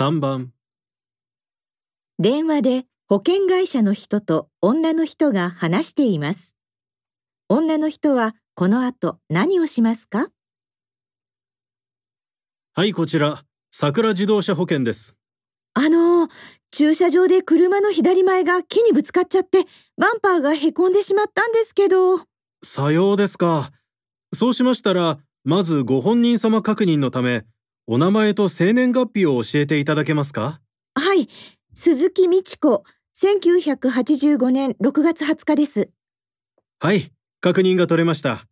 3番電話で保険会社の人と女の人が話しています。女の人はこの後何をしますか？はいこちら。桜自動車保険です。あの、駐車場で車の左前が木にぶつかっちゃって、バンパーがへこんでしまったんですけど。さようですか。そうしましたらまずご本人様確認のためお名前と生年月日を教えていただけますか？はい、鈴木美智子、1985年6月20日です。はい確認が取れました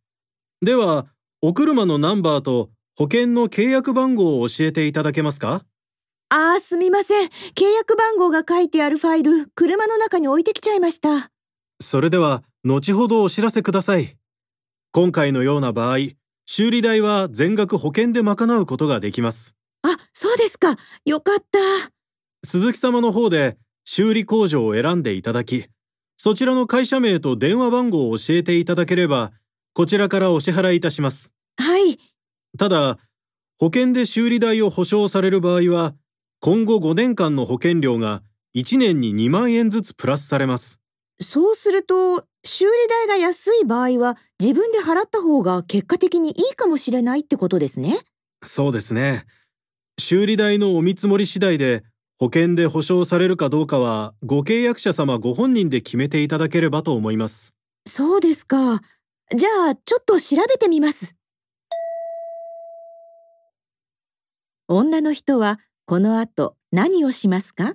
ではお車のナンバーと保険の契約番号を教えていただけますか？あー、すみません。契約番号が書いてあるファイル、車の中に置いてきちゃいました。それでは後ほどお知らせください今回のような場合修理代は全額保険で賄うことができますあ、そうですか。よかった。鈴木様の方で修理工場を選んでいただきそちらの会社名と電話番号を教えていただければこちらからお支払いいたしますはい。ただ保険で修理代を保証される場合は今後5年間の保険料が1年に2万円ずつプラスされますそうすると、修理代が安い場合は自分で払った方が結果的にいいかもしれないってことですね。そうですね修理代のお見積もり次第で保険で保証されるかどうかはご契約者様ご本人で決めていただければと思いますそうですか。じゃあ、ちょっと調べてみます。女の人はこの後何をしますか？